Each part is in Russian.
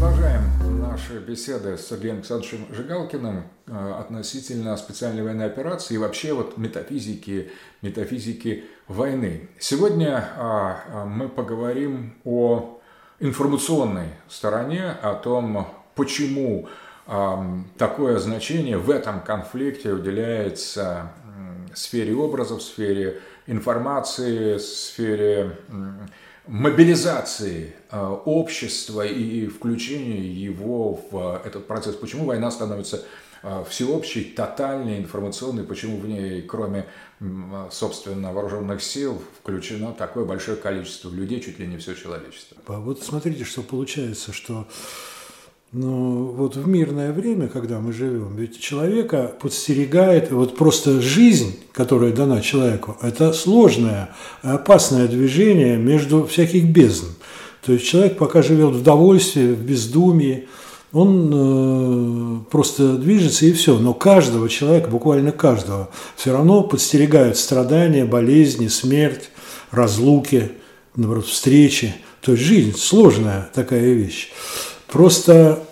продолжаем наши беседы с Сергеем Александровичем Жигалкиным э, относительно специальной военной операции и вообще вот метафизики, метафизики войны. Сегодня а, мы поговорим о информационной стороне, о том, почему такое значение в этом конфликте уделяется сфере образов, сфере информации, сфере мобилизации э, общества и включения его в этот процесс. Почему война становится э, всеобщей, тотальной, информационной, почему в ней, кроме, собственно, вооруженных сил, включено такое большое количество людей, чуть ли не все человечество. Вот смотрите, что получается, что ну, вот в мирное время, когда мы живем, ведь человека подстерегает, вот просто жизнь, которая дана человеку, это сложное, опасное движение между всяких бездн. То есть человек пока живет в довольстве, в бездумии, он э, просто движется и все. Но каждого человека, буквально каждого, все равно подстерегают страдания, болезни, смерть, разлуки, наоборот, встречи. То есть жизнь сложная такая вещь. Просто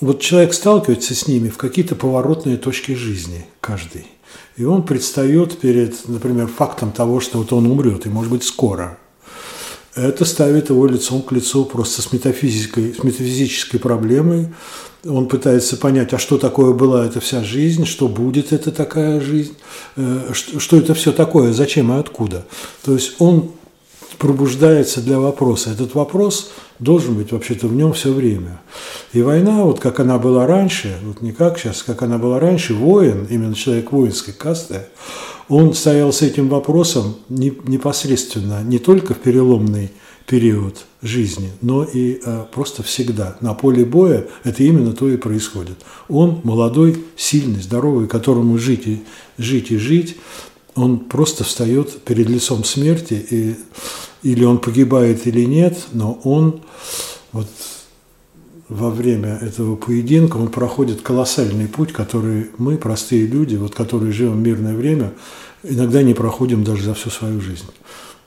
вот человек сталкивается с ними в какие-то поворотные точки жизни каждый. И он предстает перед, например, фактом того, что вот он умрет, и может быть скоро. Это ставит его лицом к лицу просто с метафизической, с метафизической проблемой. Он пытается понять, а что такое была эта вся жизнь, что будет эта такая жизнь, э, что это все такое, зачем и откуда. То есть он пробуждается для вопроса. Этот вопрос должен быть вообще-то в нем все время. И война, вот как она была раньше, вот не как сейчас, как она была раньше, воин, именно человек воинской касты, он стоял с этим вопросом непосредственно не только в переломный период жизни, но и а, просто всегда. На поле боя это именно то и происходит. Он молодой, сильный, здоровый, которому жить и жить и жить, он просто встает перед лицом смерти, и, или он погибает, или нет, но он вот во время этого поединка он проходит колоссальный путь, который мы, простые люди, вот, которые живем в мирное время, иногда не проходим даже за всю свою жизнь.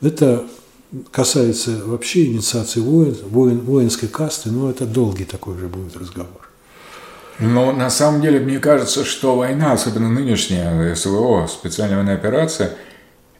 Это касается вообще инициации воин, воин, воинской касты, но это долгий такой же будет разговор. Но на самом деле мне кажется, что война, особенно нынешняя СВО, специальная военная операция,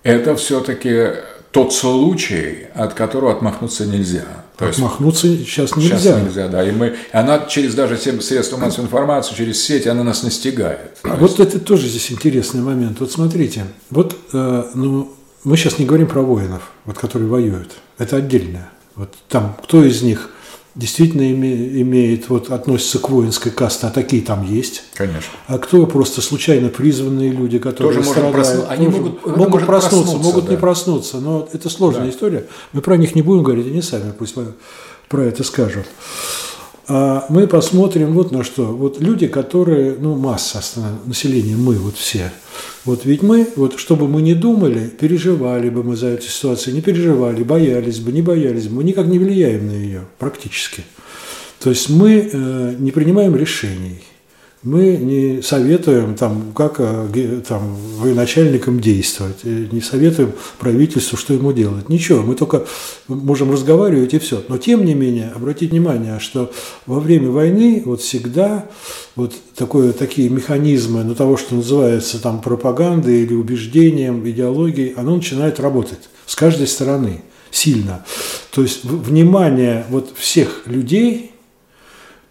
это все-таки тот случай, от которого отмахнуться нельзя. То отмахнуться есть, сейчас нельзя. Сейчас нельзя, да. И мы, она через даже средства массовой информации, через сеть, она нас настигает. А вот это тоже здесь интересный момент. Вот смотрите, вот э, ну, мы сейчас не говорим про воинов, вот, которые воюют. Это отдельно. Вот там, кто из них действительно име, имеет, вот относится к воинской касте, а такие там есть. Конечно. А кто просто случайно призванные люди, которые тоже страдают, просну... они тоже могут, могут проснуться, проснуться, могут да. не проснуться, но это сложная да. история. Мы про них не будем говорить, они сами пусть про это скажут. А мы посмотрим вот на что. Вот люди, которые, ну, масса населения, мы вот все. Вот ведь мы, вот чтобы мы не думали, переживали бы мы за эту ситуацию, не переживали, боялись бы, не боялись бы, мы никак не влияем на ее практически. То есть мы э, не принимаем решений мы не советуем, там, как э, там, военачальникам действовать, не советуем правительству, что ему делать. Ничего, мы только можем разговаривать и все. Но тем не менее, обратите внимание, что во время войны вот всегда вот такое, такие механизмы ну, того, что называется там пропагандой или убеждением, идеологией, оно начинает работать с каждой стороны сильно. То есть внимание вот всех людей –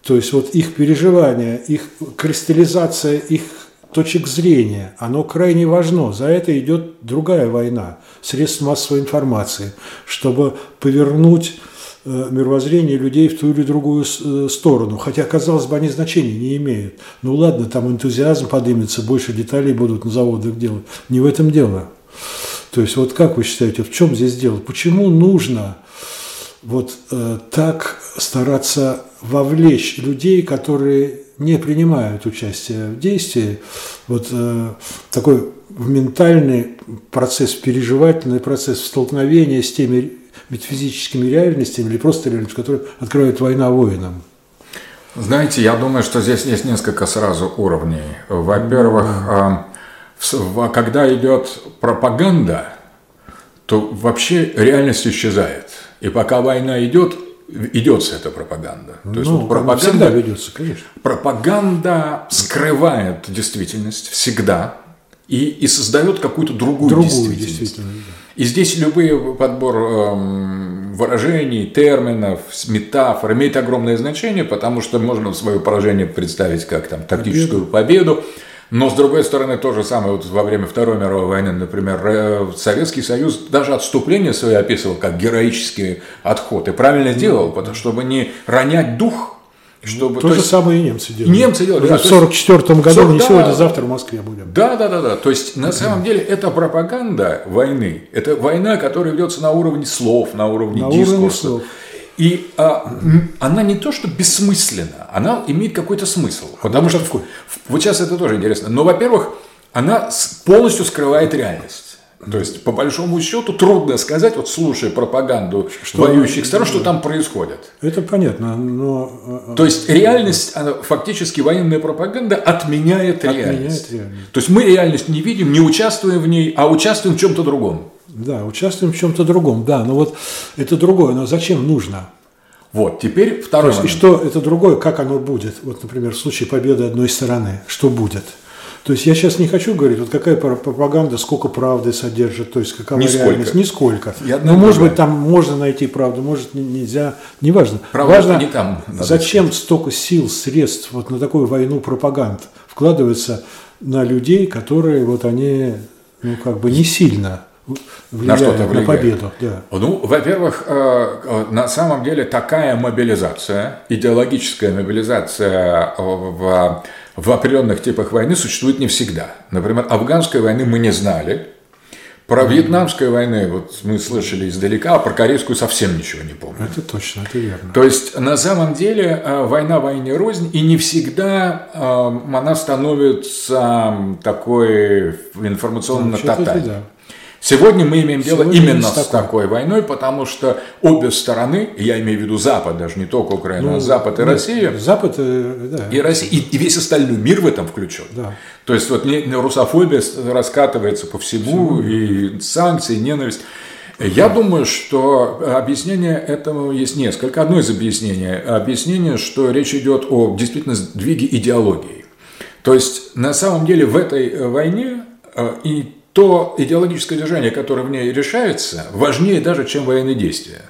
то есть вот их переживания, их кристаллизация их точек зрения, оно крайне важно. За это идет другая война, средств массовой информации, чтобы повернуть э, мировоззрение людей в ту или другую э, сторону. Хотя, казалось бы, они значения не имеют. Ну ладно, там энтузиазм поднимется, больше деталей будут на заводах делать. Не в этом дело. То есть вот как вы считаете, в чем здесь дело? Почему нужно вот э, так стараться вовлечь людей, которые не принимают участие в действии, вот э, такой ментальный процесс, переживательный процесс столкновения с теми метафизическими реальностями или просто реальностью, которые открывает война воинам. Знаете, я думаю, что здесь есть несколько сразу уровней. Во-первых, э, когда идет пропаганда, то вообще реальность исчезает. И пока война идет, ведется эта пропаганда. То есть ну, вот пропаганда ведется, конечно. Пропаганда скрывает действительность всегда и, и создает какую-то другую, другую действительность. действительность да. И здесь любые подбор эм, выражений, терминов, метафор имеет огромное значение, потому что можно свое поражение представить как там тактическую победу, но, с другой стороны, то же самое вот во время Второй мировой войны, например, э, Советский Союз даже отступление свое описывал как героический отход. И правильно делал, потому, чтобы не ронять дух, чтобы, то, то же есть, самое и немцы делали. Немцы делали. Да, в 1944 году, 40, не да, сегодня, завтра в Москве будем. Да, да, да, да. То есть, на самом деле, это пропаганда войны. Это война, которая ведется на уровне слов, на уровне на дискурса. Уровне слов. И а, она не то, что бессмысленна, она имеет какой-то смысл. Потому что, вот сейчас это тоже интересно. Но, во-первых, она полностью скрывает реальность. То есть, по большому счету, трудно сказать, вот слушая пропаганду что, воюющих сторон, что там происходит. Это понятно, но... А, а, То есть, реальность, она, фактически военная пропаганда отменяет, отменяет реальность. реальность. То есть, мы реальность не видим, не участвуем в ней, а участвуем в чем-то другом. Да, участвуем в чем-то другом, да, но вот это другое, но зачем нужно? Вот, теперь второй То есть, И что это другое, как оно будет? Вот, например, в случае победы одной стороны, что будет? То есть я сейчас не хочу говорить, вот какая пропаганда, сколько правды содержит, то есть какова Нисколько. реальность, нисколько. Я Но может быть там можно найти правду, может нельзя, неважно. Правда Важно, не там. Зачем сказать. столько сил, средств вот на такую войну пропаганд вкладывается на людей, которые вот они, ну как бы не сильно на, что-то влияет. на победу. Да. Ну, во-первых, э, э, на самом деле такая мобилизация, идеологическая мобилизация в, в определенных типах войны существует не всегда. Например, афганской войны мы не знали. Про вьетнамской войны вот мы слышали издалека, а про корейскую совсем ничего не помню. Это точно, это верно. То есть, на самом деле, э, война войне рознь, и не всегда она становится такой информационно-тотальной. Да. Сегодня мы имеем дело Сегодня именно с такой. такой войной, потому что обе стороны, я имею в виду Запад, даже не только Украина, ну, а Запад и нет, Россия. Запад, э, да. И Россия, и, и весь остальной мир в этом включен. Да. То есть вот русофобия раскатывается по всему, Всему. и санкции, и ненависть. Я думаю, что объяснение этому есть несколько. Одно из объяснений. Объяснение, что речь идет о действительно сдвиге идеологии. То есть, на самом деле, в этой войне э, и то идеологическое движение, которое в ней решается, важнее даже, чем военные действия.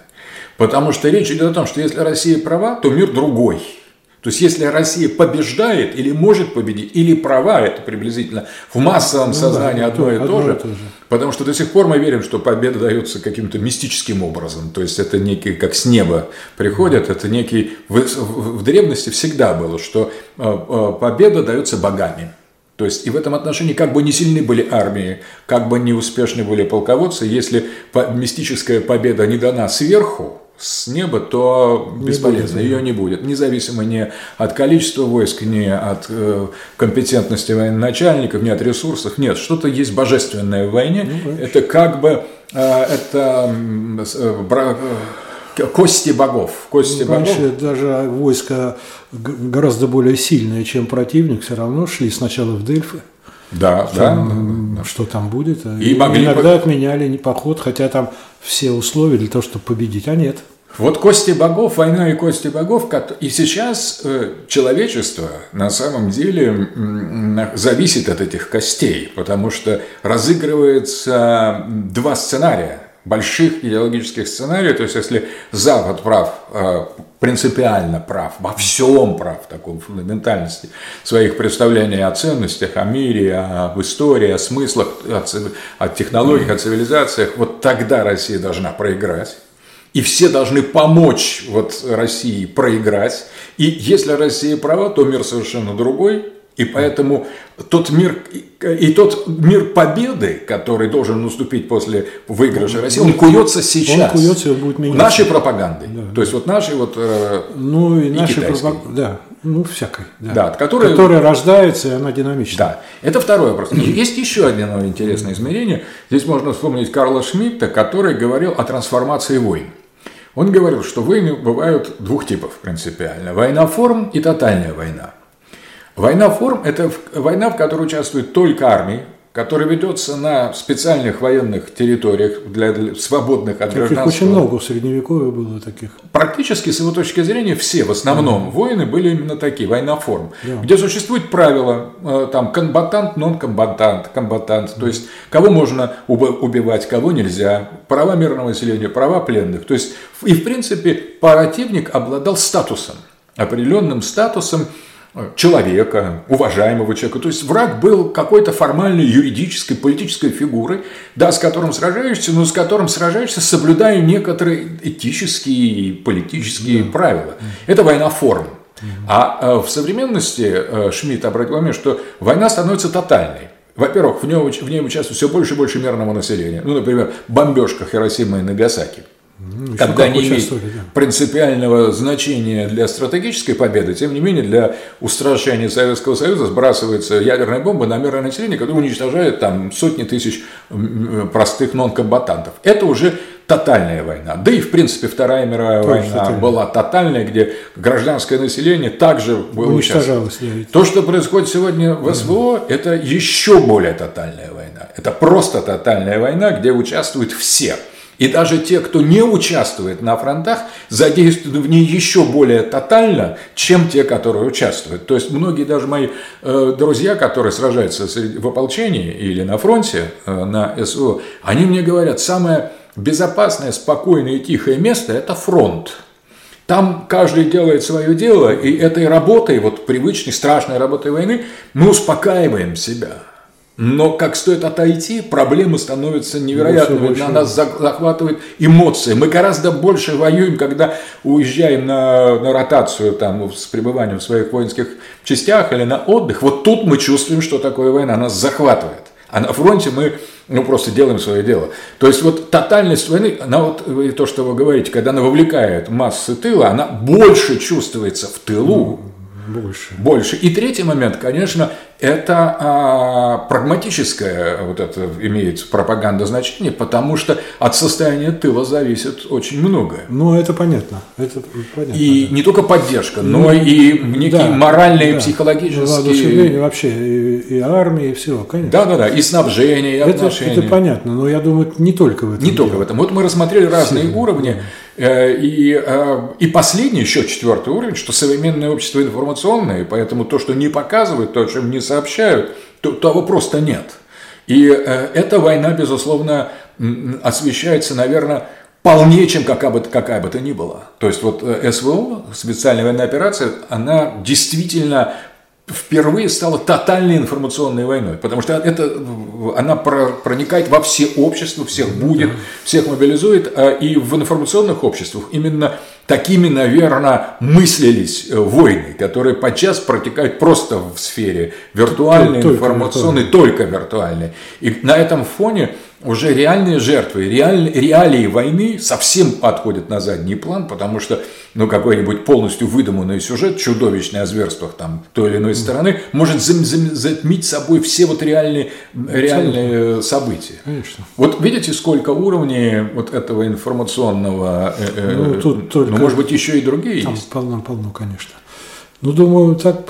Потому что речь идет о том, что если Россия права, то мир другой. То есть, если Россия побеждает или может победить, или права, это приблизительно в массовом ну, сознании да, одно, и, одно то, же, и то же. Потому что до сих пор мы верим, что победа дается каким-то мистическим образом. То есть, это некий, как с неба приходят, это некий... В, в, в древности всегда было, что э, э, победа дается богами. То есть и в этом отношении, как бы не сильны были армии, как бы не успешны были полководцы, если мистическая победа не дана сверху, с неба, то бесполезно, ее не будет. Независимо ни от количества войск, ни от э, компетентности военачальников, ни от ресурсов. Нет, что-то есть божественное в войне. Ну, это как бы э, это э, кости богов. Кости Раньше богов. даже войско гораздо более сильное, чем противник, все равно шли сначала в Дельфы. Да, что, да. Что там будет. И, и могли иногда по... отменяли не поход, хотя там все условия для того, чтобы победить, а нет. Вот кости богов, война и кости богов, и сейчас э, человечество на самом деле зависит от этих костей, потому что разыгрывается два сценария больших идеологических сценариев, то есть если Запад прав, э, принципиально прав, во всем прав, в таком фундаментальности своих представлений о ценностях, о мире, об истории, о смыслах, о технологиях, о цивилизациях, вот тогда Россия должна проиграть. И все должны помочь вот России проиграть. И если Россия права, то мир совершенно другой, и поэтому тот мир, и тот мир победы, который должен наступить после выигрыша России, он куется сейчас. Он куется будет меняться. Нашей пропагандой. Да. То есть вот нашей вот э, Ну и, и нашей пропагандой. Да. Ну, всякой. Да. да которая, которая рождается, и она динамична. Да. Это второй вопрос. Есть еще одно интересное измерение. Здесь можно вспомнить Карла Шмидта, который говорил о трансформации войн. Он говорил, что войны бывают двух типов принципиально. Война форм и тотальная война. Война форм – это война, в которой участвуют только армии, который ведется на специальных военных территориях для, для свободных от Таких очень много в Средневековье было таких. Практически, с его точки зрения, все в основном войны были именно такие, война форм, Да. где существует правило, э, там, комбатант, нон-комбатант, комбатант, то есть, кого можно уб- убивать, кого нельзя, права мирного населения, права пленных. То есть, и, в принципе, противник обладал статусом, определенным статусом человека, уважаемого человека. То есть враг был какой-то формальной юридической, политической фигурой, да, с которым сражаешься, но с которым сражаешься, соблюдая некоторые этические и политические правила. Это война форм. А э, в современности э, Шмидт обратил внимание, что война становится тотальной. Во-первых, в, в ней участвует все больше и больше мирного населения. Ну, например, бомбежка Хиросимы и Нагасаки. Ну, Когда не имеет да. принципиального значения для стратегической победы, тем не менее для устрашения Советского Союза сбрасывается ядерная бомба на мирное население, которое уничтожает там сотни тысяч простых нон-комбатантов. Это уже тотальная война. Да и, в принципе, Вторая мировая Тоже война тотальная. была тотальная, где гражданское население также было. Уничтожалось, да. То, что происходит сегодня в СВО, это еще более тотальная война. Это просто тотальная война, где участвуют все. И даже те, кто не участвует на фронтах, задействованы в ней еще более тотально, чем те, которые участвуют. То есть многие даже мои э, друзья, которые сражаются в ополчении или на фронте, э, на СВО, они мне говорят, самое безопасное, спокойное и тихое место – это фронт. Там каждый делает свое дело, и этой работой, вот привычной, страшной работой войны, мы успокаиваем себя. Но как стоит отойти, проблемы становятся невероятными. Ну, всё На больше. нас за- захватывают эмоции. Мы гораздо больше воюем, когда уезжаем на, на ротацию там, с пребыванием в своих воинских частях или на отдых. Вот тут мы чувствуем, что такое война. Нас захватывает. А на фронте мы ну, просто делаем свое дело. То есть вот тотальность войны, она вот то, что вы говорите, когда она вовлекает массы тыла, она больше чувствуется в тылу, Больше. больше. И третий момент, конечно, это а, прагматическое вот это имеет пропаганда значение, потому что от состояния тыла зависит очень многое. Ну, это понятно. Это понятно. И да. не только поддержка, но и некие Да, моральные, да. психологические. Воодушевление вообще и, и армии, и всего, конечно. Да, да, да, и снабжение, и это, отношения. это понятно, но я думаю, не только в этом. Не только дело. в этом. Вот мы рассмотрели разные уровни. э, И, э, и последний, еще четвертый уровень, что современное общество информационное, поэтому то, что не показывают, то, о чем не сообщают, то, того просто нет. И э, эта война, безусловно, освещается, наверное, полнее, чем какая бы, какая бы то ни была. То есть вот э, СВО, специальная военная операция, она действительно впервые стала тотальной информационной войной, потому что это, она про- проникает во все общества, всех будет, всех мобилизует, а и в информационных обществах именно такими, наверное, мыслились э, войны, которые подчас протекают просто в сфере виртуальной, Только информационной, только виртуальной. И на этом фоне уже реальные жертвы, реаль- реалии войны совсем отходят на задний план, потому что ну, какой-нибудь полностью выдуманный сюжет, чудовищный о зверствах там, той или иной стороны, может зам- зам- затмить собой все вот реальные, реальные события. Конечно. Вот видите, сколько уровней вот этого информационного, э, э, Ну, тут только- ну, может быть, еще и другие Там есть. полно-полно, конечно. Ну, думаю, так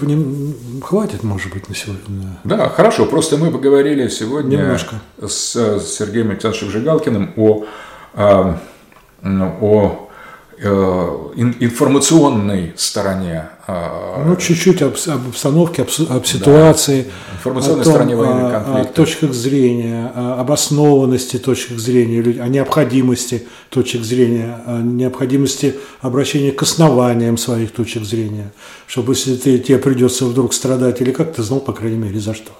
хватит, может быть, на сегодня. Да, хорошо. Просто мы поговорили сегодня Немножко. с Сергеем Александровичем Жигалкиным о, а, о информационной стороне, а, Ну, чуть-чуть об, об обстановке, об, об ситуации, информационной о том, стороне военных о- о конфликтов. точках зрения, о обоснованности точек зрения, о необходимости точек зрения, о необходимости обращения к основаниям своих точек зрения, чтобы если ты, тебе придется вдруг страдать или как, ты знал, по крайней мере, за что.